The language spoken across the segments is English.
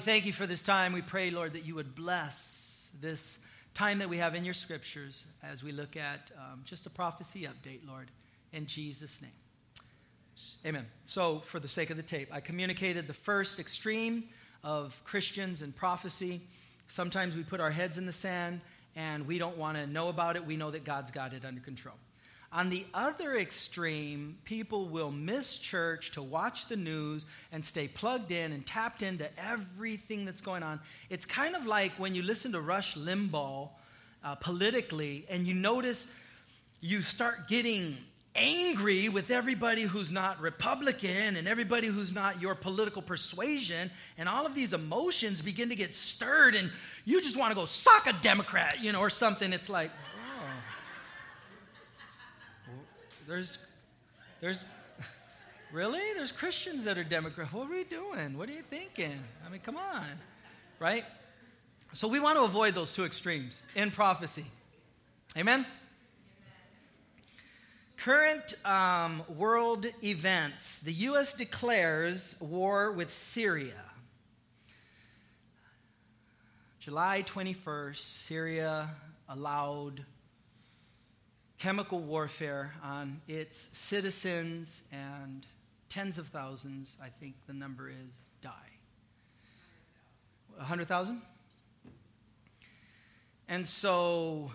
Thank you for this time. We pray, Lord, that you would bless this time that we have in your scriptures as we look at um, just a prophecy update, Lord, in Jesus' name. Amen. So, for the sake of the tape, I communicated the first extreme of Christians and prophecy. Sometimes we put our heads in the sand and we don't want to know about it. We know that God's got it under control. On the other extreme, people will miss church to watch the news and stay plugged in and tapped into everything that's going on. It's kind of like when you listen to Rush Limbaugh uh, politically and you notice you start getting angry with everybody who's not Republican and everybody who's not your political persuasion, and all of these emotions begin to get stirred, and you just want to go suck a Democrat, you know, or something. It's like, There's, there's, really? There's Christians that are Democrats. What are we doing? What are you thinking? I mean, come on, right? So we want to avoid those two extremes in prophecy. Amen? Current um, world events. The U.S. declares war with Syria. July 21st, Syria allowed chemical warfare on its citizens, and tens of thousands, I think the number is, die. 100,000? And so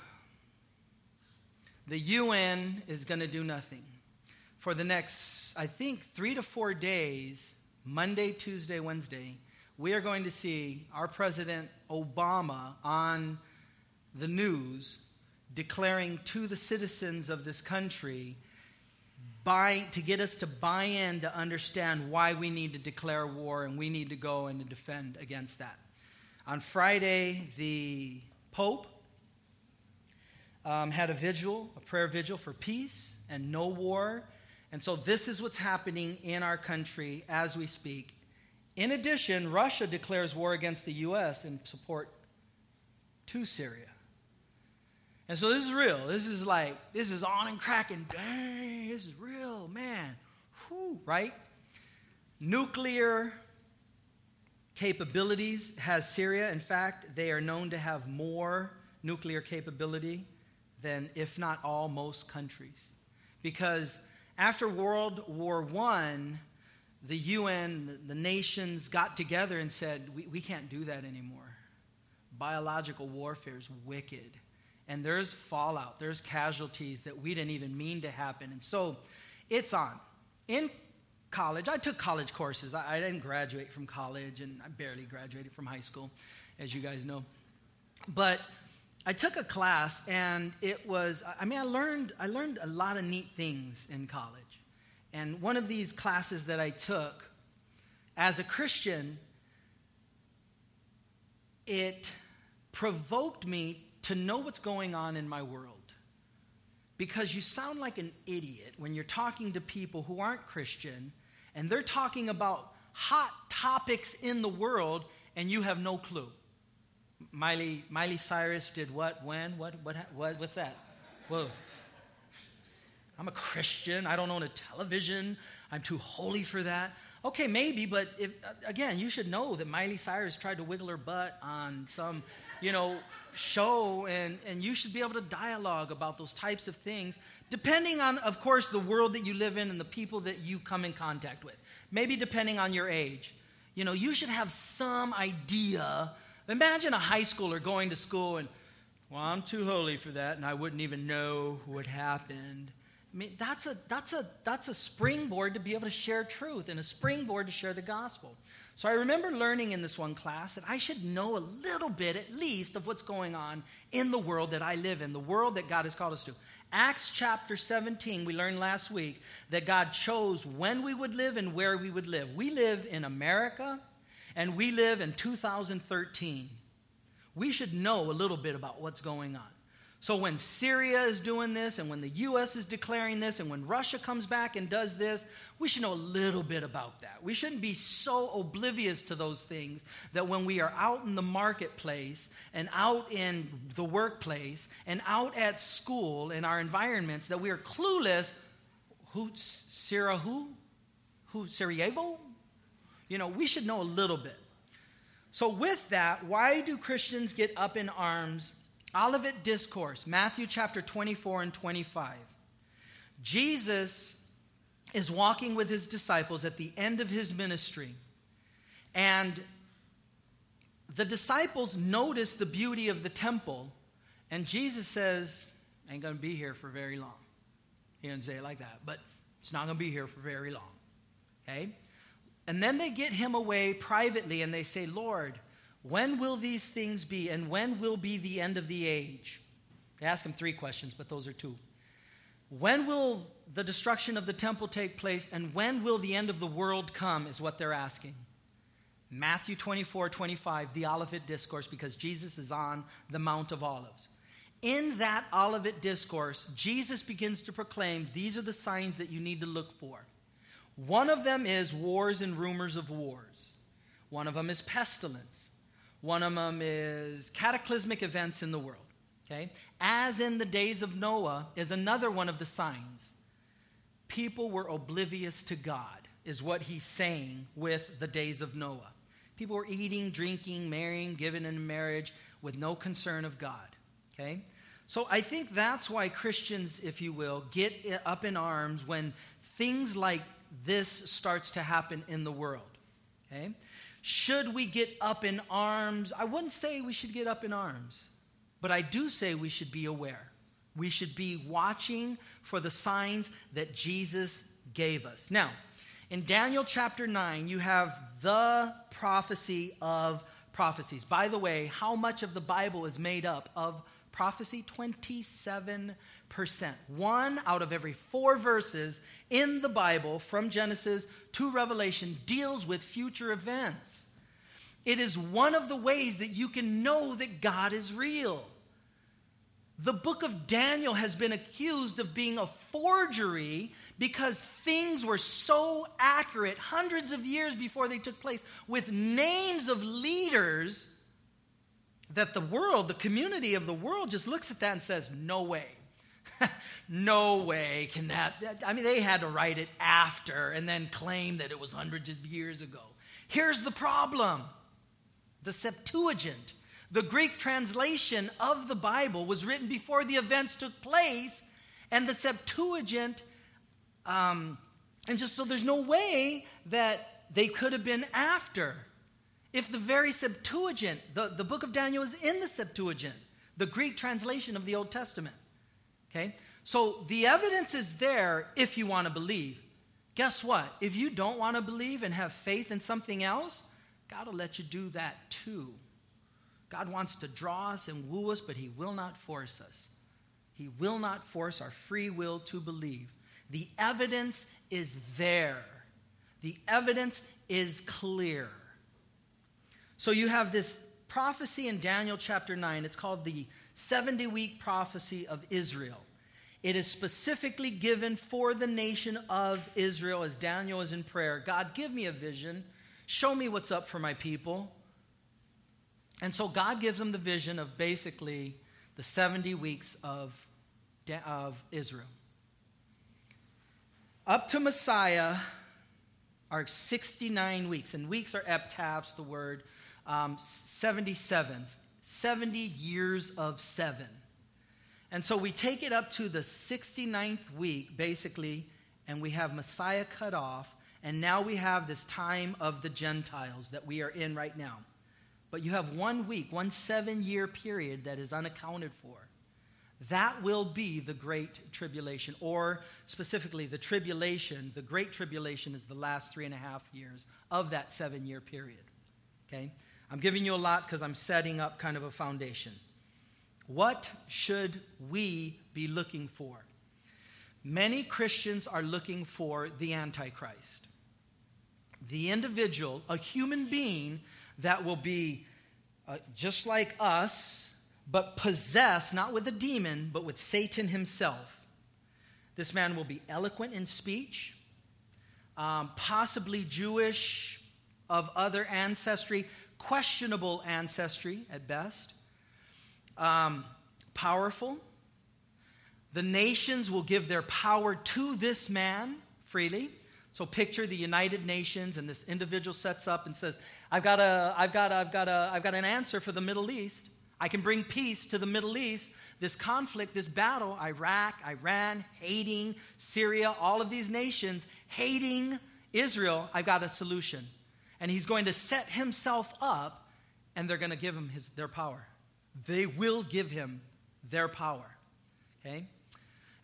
the UN is going to do nothing. For the next, I think, three to four days, Monday, Tuesday, Wednesday, we are going to see our President Obama on the news declaring to the citizens of this country buy, to get us to buy in to understand why we need to declare war and we need to go and to defend against that. On Friday, the Pope um, had a vigil, a prayer vigil for peace and no war. And so, this is what's happening in our country as we speak. In addition, Russia declares war against the U.S. in support to Syria. And so this is real. This is like, this is on and cracking. Dang, this is real, man. Whew, right? Nuclear capabilities has Syria. In fact, they are known to have more nuclear capability than, if not all, most countries. Because after World War I, the UN, the nations got together and said, we, we can't do that anymore. Biological warfare is wicked and there's fallout, there's casualties that we didn't even mean to happen. And so it's on. In college, I took college courses. I, I didn't graduate from college, and I barely graduated from high school, as you guys know. But I took a class, and it was, I mean, I learned, I learned a lot of neat things in college. And one of these classes that I took, as a Christian, it provoked me to know what's going on in my world. Because you sound like an idiot when you're talking to people who aren't Christian and they're talking about hot topics in the world and you have no clue. Miley, Miley Cyrus did what, when, what, what, what what's that? Whoa. I'm a Christian. I don't own a television. I'm too holy for that. Okay, maybe, but if, again, you should know that Miley Cyrus tried to wiggle her butt on some you know, show, and, and you should be able to dialogue about those types of things, depending on, of course, the world that you live in and the people that you come in contact with. Maybe depending on your age. You know, you should have some idea. Imagine a high schooler going to school and, well, I'm too holy for that, and I wouldn't even know what happened. I mean, that's a, that's, a, that's a springboard to be able to share truth and a springboard to share the gospel. So I remember learning in this one class that I should know a little bit, at least, of what's going on in the world that I live in, the world that God has called us to. Acts chapter 17, we learned last week that God chose when we would live and where we would live. We live in America and we live in 2013. We should know a little bit about what's going on. So when Syria is doing this, and when the U.S. is declaring this, and when Russia comes back and does this, we should know a little bit about that. We shouldn't be so oblivious to those things that when we are out in the marketplace and out in the workplace and out at school in our environments that we are clueless. Who, Syria, who? Who, Sarajevo? You know, we should know a little bit. So, with that, why do Christians get up in arms? Olivet Discourse, Matthew chapter 24 and 25. Jesus is walking with his disciples at the end of his ministry. And the disciples notice the beauty of the temple. And Jesus says, Ain't to be here for very long. He didn't say it like that, but it's not to be here for very long. Okay? And then they get him away privately and they say, Lord, when will these things be and when will be the end of the age? They ask him three questions, but those are two. When will the destruction of the temple take place and when will the end of the world come, is what they're asking. Matthew 24, 25, the Olivet Discourse, because Jesus is on the Mount of Olives. In that Olivet Discourse, Jesus begins to proclaim these are the signs that you need to look for. One of them is wars and rumors of wars. One of them is pestilence. One of them is cataclysmic events in the world. Okay? As in the days of Noah is another one of the signs. People were oblivious to God, is what he's saying with the days of Noah. People were eating, drinking, marrying, giving in marriage with no concern of God. Okay? So I think that's why Christians, if you will, get up in arms when things like this starts to happen in the world. Okay? Should we get up in arms? I wouldn't say we should get up in arms, but I do say we should be aware. We should be watching for the signs that Jesus gave us. Now, in Daniel chapter 9, you have the prophecy of prophecies. By the way, how much of the Bible is made up of prophecy? 27%. One out of every four verses in the Bible, from Genesis to Revelation, deals with future events. It is one of the ways that you can know that God is real. The book of Daniel has been accused of being a forgery because things were so accurate hundreds of years before they took place with names of leaders that the world, the community of the world, just looks at that and says, No way. no way can that. I mean, they had to write it after and then claim that it was hundreds of years ago. Here's the problem the Septuagint, the Greek translation of the Bible, was written before the events took place, and the Septuagint um, and just so there's no way that they could have been after. If the very Septuagint, the, the book of Daniel is in the Septuagint, the Greek translation of the Old Testament. Okay? So the evidence is there if you want to believe. Guess what? If you don't want to believe and have faith in something else, God will let you do that too. God wants to draw us and woo us, but He will not force us. He will not force our free will to believe. The evidence is there, the evidence is clear. So you have this prophecy in Daniel chapter 9. It's called the 70 week prophecy of Israel. It is specifically given for the nation of Israel as Daniel is in prayer. God, give me a vision. Show me what's up for my people. And so God gives them the vision of basically the 70 weeks of, of Israel. Up to Messiah are 69 weeks, and weeks are eptaphs, the word, um, 77, 70 years of seven. And so we take it up to the 69th week, basically, and we have Messiah cut off, and now we have this time of the Gentiles that we are in right now. But you have one week, one seven year period that is unaccounted for. That will be the Great Tribulation, or specifically the tribulation. The Great Tribulation is the last three and a half years of that seven year period. Okay? I'm giving you a lot because I'm setting up kind of a foundation. What should we be looking for? Many Christians are looking for the Antichrist, the individual, a human being that will be uh, just like us but possessed not with a demon, but with Satan himself. This man will be eloquent in speech, um, possibly Jewish, of other ancestry, questionable ancestry at best, um, powerful. The nations will give their power to this man freely. So picture the United Nations, and this individual sets up and says, I've got, a, I've, got a, I've, got a, I've got an answer for the Middle East. I can bring peace to the Middle East. This conflict, this battle, Iraq, Iran, hating Syria, all of these nations hating Israel, I've got a solution. And he's going to set himself up, and they're going to give him his, their power. They will give him their power. Okay?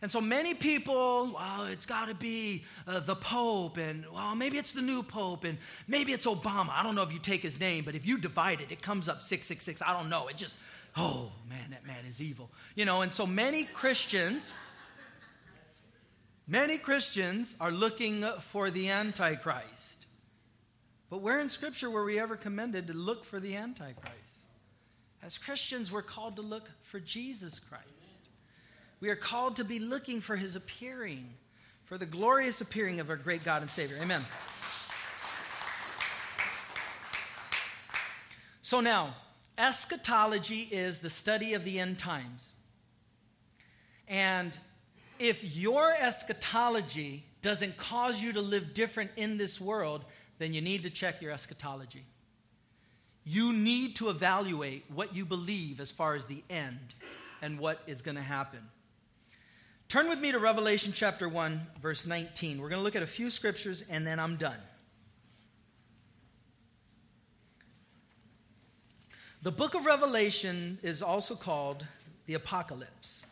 And so many people, well, it's got to be uh, the Pope, and well, maybe it's the new Pope, and maybe it's Obama. I don't know if you take his name, but if you divide it, it comes up 666. I don't know. It just, oh man, that man is evil. You know, and so many Christians, many Christians are looking for the Antichrist. But where in Scripture were we ever commended to look for the Antichrist? As Christians, we're called to look for Jesus Christ. We are called to be looking for his appearing, for the glorious appearing of our great God and Savior. Amen. So now, eschatology is the study of the end times. And if your eschatology doesn't cause you to live different in this world, then you need to check your eschatology. You need to evaluate what you believe as far as the end and what is going to happen. Turn with me to Revelation chapter 1, verse 19. We're going to look at a few scriptures and then I'm done. The book of Revelation is also called the Apocalypse.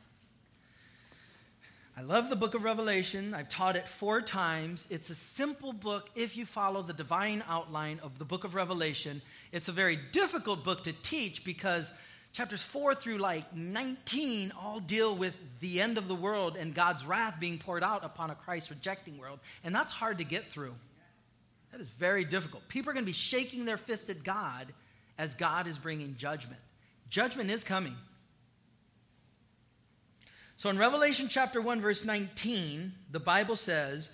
I love the book of Revelation. I've taught it four times. It's a simple book if you follow the divine outline of the book of Revelation. It's a very difficult book to teach because chapters 4 through like 19 all deal with the end of the world and God's wrath being poured out upon a Christ rejecting world. And that's hard to get through. That is very difficult. People are going to be shaking their fist at God as God is bringing judgment. Judgment is coming. So in Revelation chapter 1, verse 19, the Bible says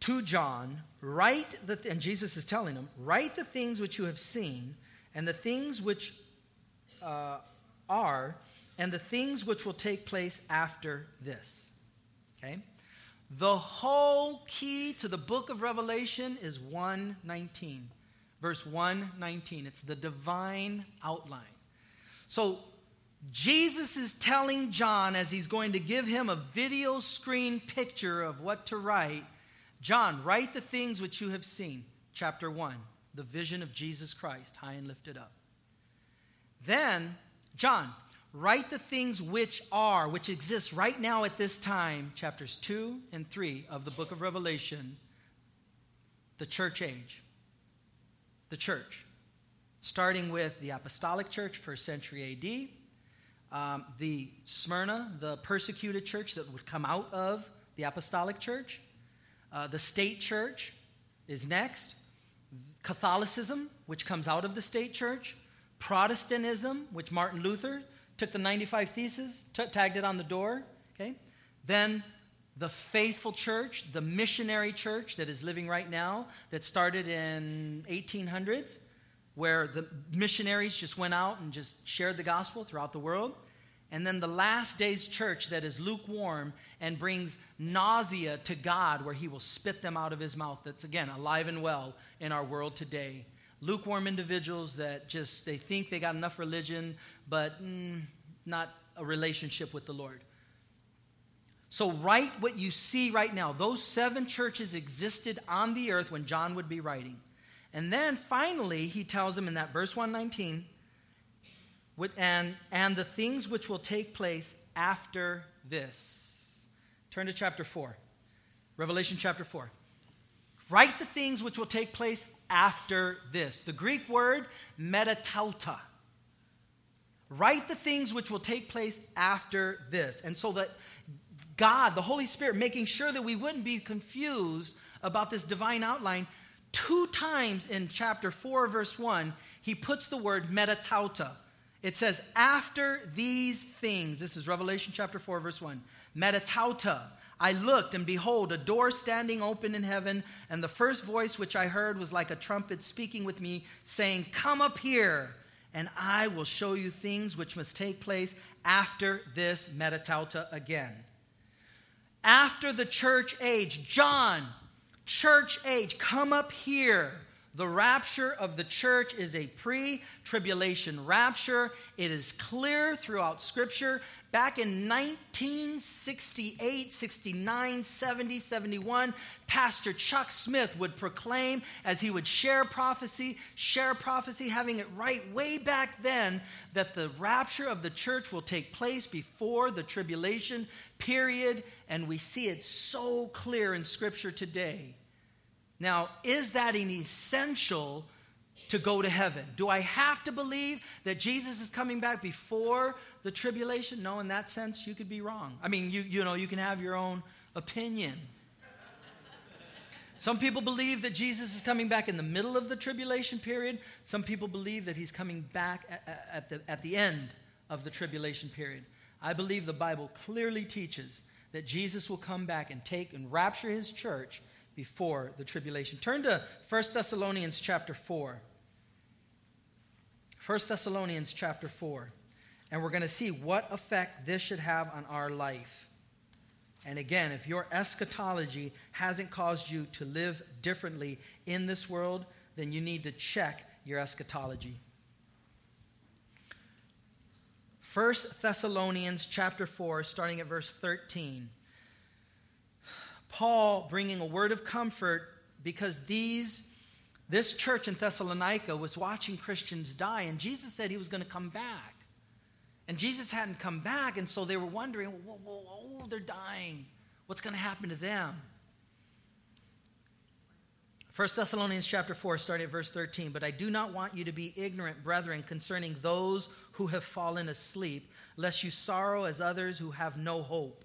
to John, Write the, th- and Jesus is telling him, Write the things which you have seen, and the things which uh, are and the things which will take place after this. Okay? The whole key to the book of Revelation is 119. Verse 119. It's the divine outline. So Jesus is telling John as he's going to give him a video screen picture of what to write John, write the things which you have seen. Chapter 1, the vision of Jesus Christ, high and lifted up. Then, John, write the things which are, which exist right now at this time, chapters 2 and 3 of the book of Revelation, the church age. The church. Starting with the apostolic church, first century AD, um, the Smyrna, the persecuted church that would come out of the apostolic church, uh, the state church is next, Catholicism, which comes out of the state church, Protestantism, which Martin Luther took the 95 Theses, t- tagged it on the door. Okay? Then the faithful church, the missionary church that is living right now, that started in 1800s, where the missionaries just went out and just shared the gospel throughout the world. And then the last days church that is lukewarm and brings nausea to God, where he will spit them out of his mouth. That's again alive and well in our world today lukewarm individuals that just they think they got enough religion but mm, not a relationship with the lord so write what you see right now those seven churches existed on the earth when john would be writing and then finally he tells them in that verse 119 and, and the things which will take place after this turn to chapter 4 revelation chapter 4 write the things which will take place after this. The Greek word metatauta. Write the things which will take place after this. And so that God, the Holy Spirit, making sure that we wouldn't be confused about this divine outline, two times in chapter 4, verse 1, he puts the word metatauta. It says, after these things, this is Revelation chapter 4, verse 1, metatauta, I looked, and behold, a door standing open in heaven, and the first voice which I heard was like a trumpet speaking with me, saying, Come up here, and I will show you things which must take place after this metatauta again. After the church age, John, church age, come up here. The rapture of the church is a pre tribulation rapture. It is clear throughout Scripture. Back in 1968, 69, 70, 71, Pastor Chuck Smith would proclaim as he would share prophecy, share prophecy, having it right way back then, that the rapture of the church will take place before the tribulation period. And we see it so clear in Scripture today. Now, is that an essential to go to heaven? Do I have to believe that Jesus is coming back before the tribulation? No, in that sense, you could be wrong. I mean, you, you know, you can have your own opinion. Some people believe that Jesus is coming back in the middle of the tribulation period. Some people believe that he's coming back at, at, the, at the end of the tribulation period. I believe the Bible clearly teaches that Jesus will come back and take and rapture his church before the tribulation. Turn to 1 Thessalonians chapter 4. 1 Thessalonians chapter 4. And we're going to see what effect this should have on our life. And again, if your eschatology hasn't caused you to live differently in this world, then you need to check your eschatology. 1 Thessalonians chapter 4 starting at verse 13. Paul bringing a word of comfort because these this church in Thessalonica was watching Christians die, and Jesus said he was going to come back. And Jesus hadn't come back, and so they were wondering, whoa, whoa, whoa, they're dying. What's going to happen to them? 1 Thessalonians chapter 4, starting at verse 13. But I do not want you to be ignorant, brethren, concerning those who have fallen asleep, lest you sorrow as others who have no hope.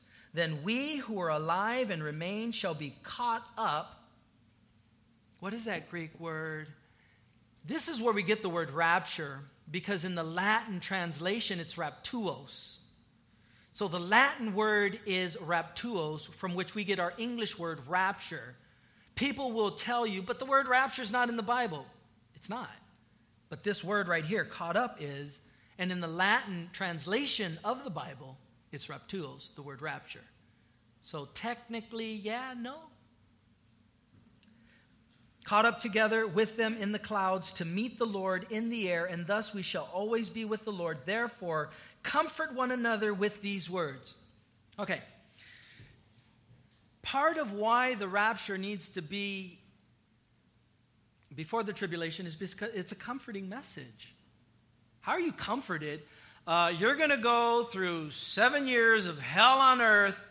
Then we who are alive and remain shall be caught up. What is that Greek word? This is where we get the word rapture, because in the Latin translation it's raptuos. So the Latin word is raptuos, from which we get our English word rapture. People will tell you, but the word rapture is not in the Bible. It's not. But this word right here, caught up, is, and in the Latin translation of the Bible, it's raptuos, the word rapture. So technically, yeah, no. Caught up together with them in the clouds to meet the Lord in the air, and thus we shall always be with the Lord. Therefore, comfort one another with these words. Okay. Part of why the rapture needs to be before the tribulation is because it's a comforting message. How are you comforted uh, you're going to go through seven years of hell on earth.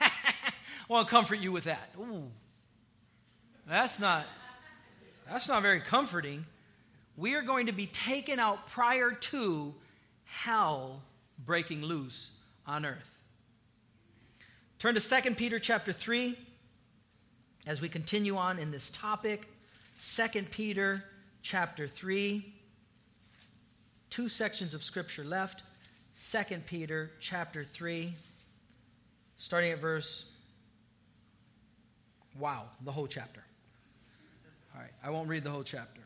I'll comfort you with that. Ooh, that's not, that's not very comforting. We are going to be taken out prior to hell breaking loose on earth. Turn to 2 Peter chapter 3 as we continue on in this topic. 2 Peter chapter 3 two sections of scripture left. 2 Peter chapter 3, starting at verse. Wow, the whole chapter. All right, I won't read the whole chapter.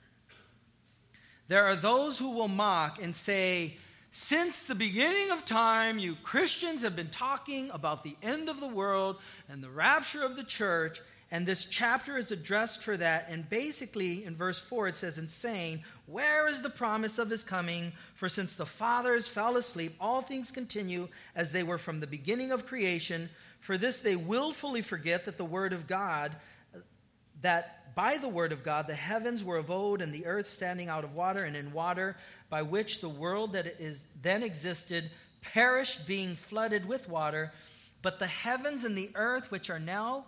There are those who will mock and say, Since the beginning of time, you Christians have been talking about the end of the world and the rapture of the church, and this chapter is addressed for that. And basically, in verse 4, it says, "In saying, Where is the promise of his coming? For since the fathers fell asleep, all things continue as they were from the beginning of creation. For this they willfully forget that the word of God, that by the word of God the heavens were of old, and the earth standing out of water and in water, by which the world that is then existed perished, being flooded with water. But the heavens and the earth, which are now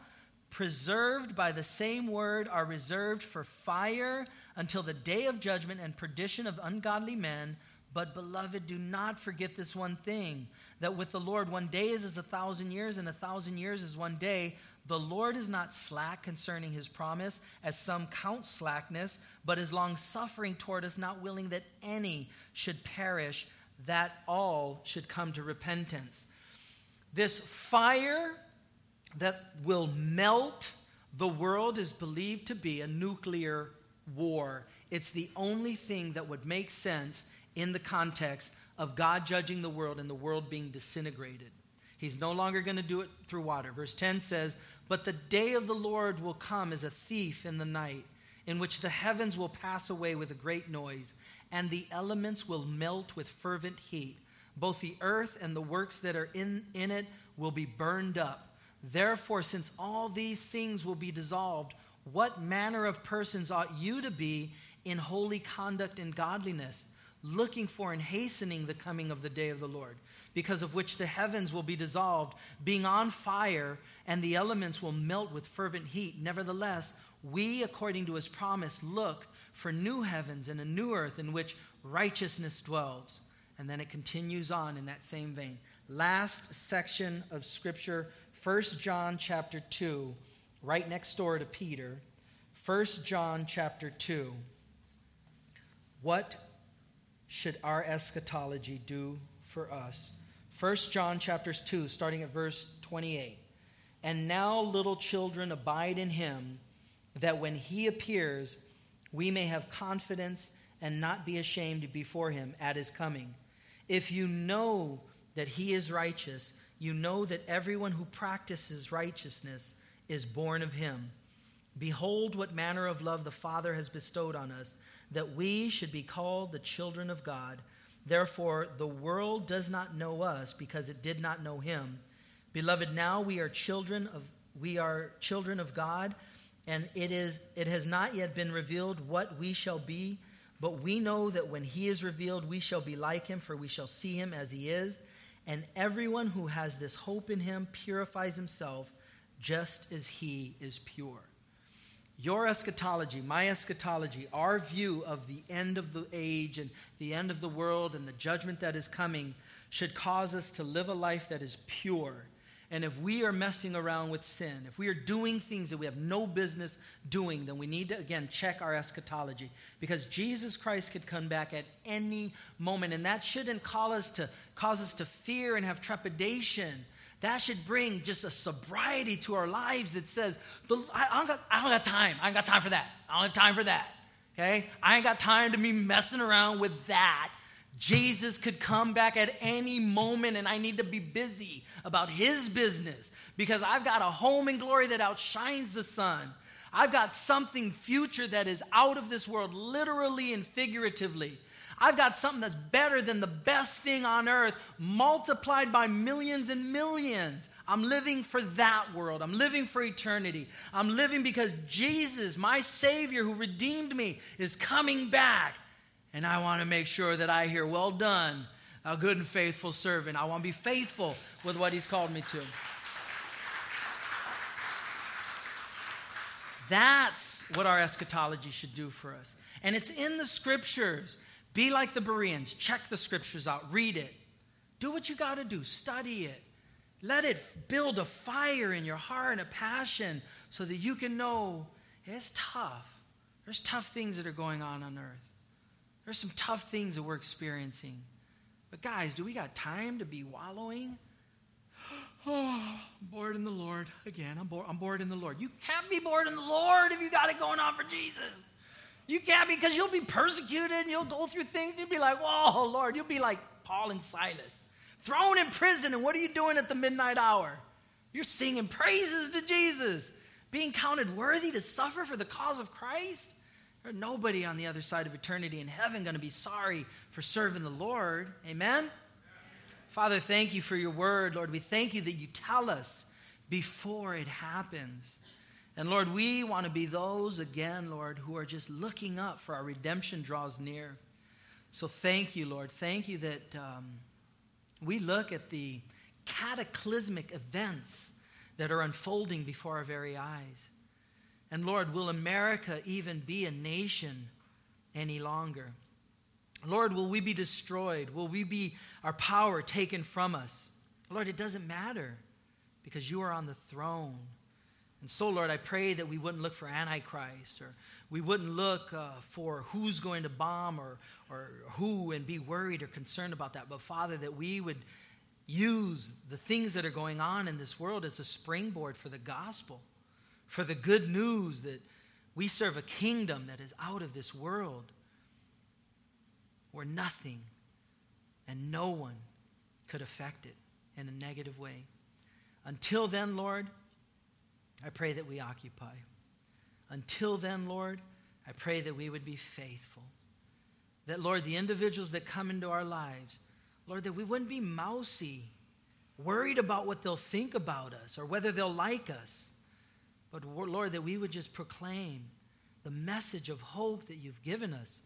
preserved by the same word, are reserved for fire until the day of judgment and perdition of ungodly men. But, beloved, do not forget this one thing that with the Lord, one day is as a thousand years, and a thousand years is one day. The Lord is not slack concerning his promise, as some count slackness, but is long suffering toward us, not willing that any should perish, that all should come to repentance. This fire that will melt the world is believed to be a nuclear war. It's the only thing that would make sense in the context of God judging the world and the world being disintegrated. He's no longer going to do it through water. Verse 10 says, But the day of the Lord will come as a thief in the night, in which the heavens will pass away with a great noise, and the elements will melt with fervent heat. Both the earth and the works that are in, in it will be burned up. Therefore, since all these things will be dissolved, what manner of persons ought you to be in holy conduct and godliness, looking for and hastening the coming of the day of the Lord, because of which the heavens will be dissolved, being on fire, and the elements will melt with fervent heat? Nevertheless, we, according to his promise, look for new heavens and a new earth in which righteousness dwells. And then it continues on in that same vein. Last section of Scripture 1 John chapter 2, right next door to Peter. 1 John chapter 2. What should our eschatology do for us? 1 John chapters 2, starting at verse 28. And now, little children, abide in him, that when he appears, we may have confidence and not be ashamed before him at his coming. If you know that he is righteous, you know that everyone who practices righteousness is born of him. Behold, what manner of love the Father has bestowed on us, that we should be called the children of God. Therefore, the world does not know us because it did not know him. Beloved, now we are children of we are children of God, and it is it has not yet been revealed what we shall be, but we know that when he is revealed, we shall be like him, for we shall see him as he is. And everyone who has this hope in him purifies himself just as he is pure. Your eschatology, my eschatology, our view of the end of the age and the end of the world and the judgment that is coming should cause us to live a life that is pure and if we are messing around with sin, if we are doing things that we have no business doing, then we need to, again, check our eschatology. Because Jesus Christ could come back at any moment. And that shouldn't cause us to, cause us to fear and have trepidation. That should bring just a sobriety to our lives that says, I, I, don't got, I don't got time. I ain't got time for that. I don't have time for that. Okay? I ain't got time to be messing around with that. Jesus could come back at any moment, and I need to be busy about his business because I've got a home in glory that outshines the sun. I've got something future that is out of this world, literally and figuratively. I've got something that's better than the best thing on earth, multiplied by millions and millions. I'm living for that world. I'm living for eternity. I'm living because Jesus, my Savior who redeemed me, is coming back. And I want to make sure that I hear, well done, a good and faithful servant. I want to be faithful with what he's called me to. That's what our eschatology should do for us. And it's in the scriptures. Be like the Bereans. Check the scriptures out. Read it. Do what you got to do. Study it. Let it build a fire in your heart and a passion so that you can know it's tough. There's tough things that are going on on earth. There's some tough things that we're experiencing. But, guys, do we got time to be wallowing? Oh, I'm bored in the Lord. Again, I'm bored, I'm bored in the Lord. You can't be bored in the Lord if you got it going on for Jesus. You can't because you'll be persecuted you'll go through things. You'll be like, oh, Lord. You'll be like Paul and Silas, thrown in prison. And what are you doing at the midnight hour? You're singing praises to Jesus, being counted worthy to suffer for the cause of Christ. There's nobody on the other side of eternity in heaven going to be sorry for serving the Lord. Amen? Father, thank you for your word, Lord. We thank you that you tell us before it happens. And Lord, we want to be those again, Lord, who are just looking up for our redemption draws near. So thank you, Lord. Thank you that um, we look at the cataclysmic events that are unfolding before our very eyes. And Lord, will America even be a nation any longer? Lord, will we be destroyed? Will we be our power taken from us? Lord, it doesn't matter because you are on the throne. And so, Lord, I pray that we wouldn't look for Antichrist or we wouldn't look uh, for who's going to bomb or, or who and be worried or concerned about that. But, Father, that we would use the things that are going on in this world as a springboard for the gospel, for the good news that we serve a kingdom that is out of this world where nothing and no one could affect it in a negative way. Until then, Lord, I pray that we occupy. Until then, Lord, I pray that we would be faithful. That, Lord, the individuals that come into our lives, Lord, that we wouldn't be mousy, worried about what they'll think about us or whether they'll like us. But, Lord, that we would just proclaim the message of hope that you've given us,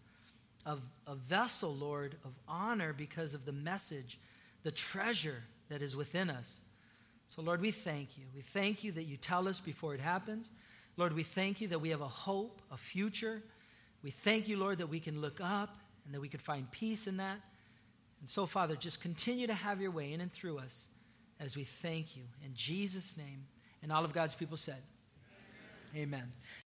of a vessel, Lord, of honor because of the message, the treasure that is within us. So, Lord, we thank you. We thank you that you tell us before it happens. Lord, we thank you that we have a hope, a future. We thank you, Lord, that we can look up and that we can find peace in that. And so, Father, just continue to have your way in and through us as we thank you. In Jesus' name. And all of God's people said. Amen.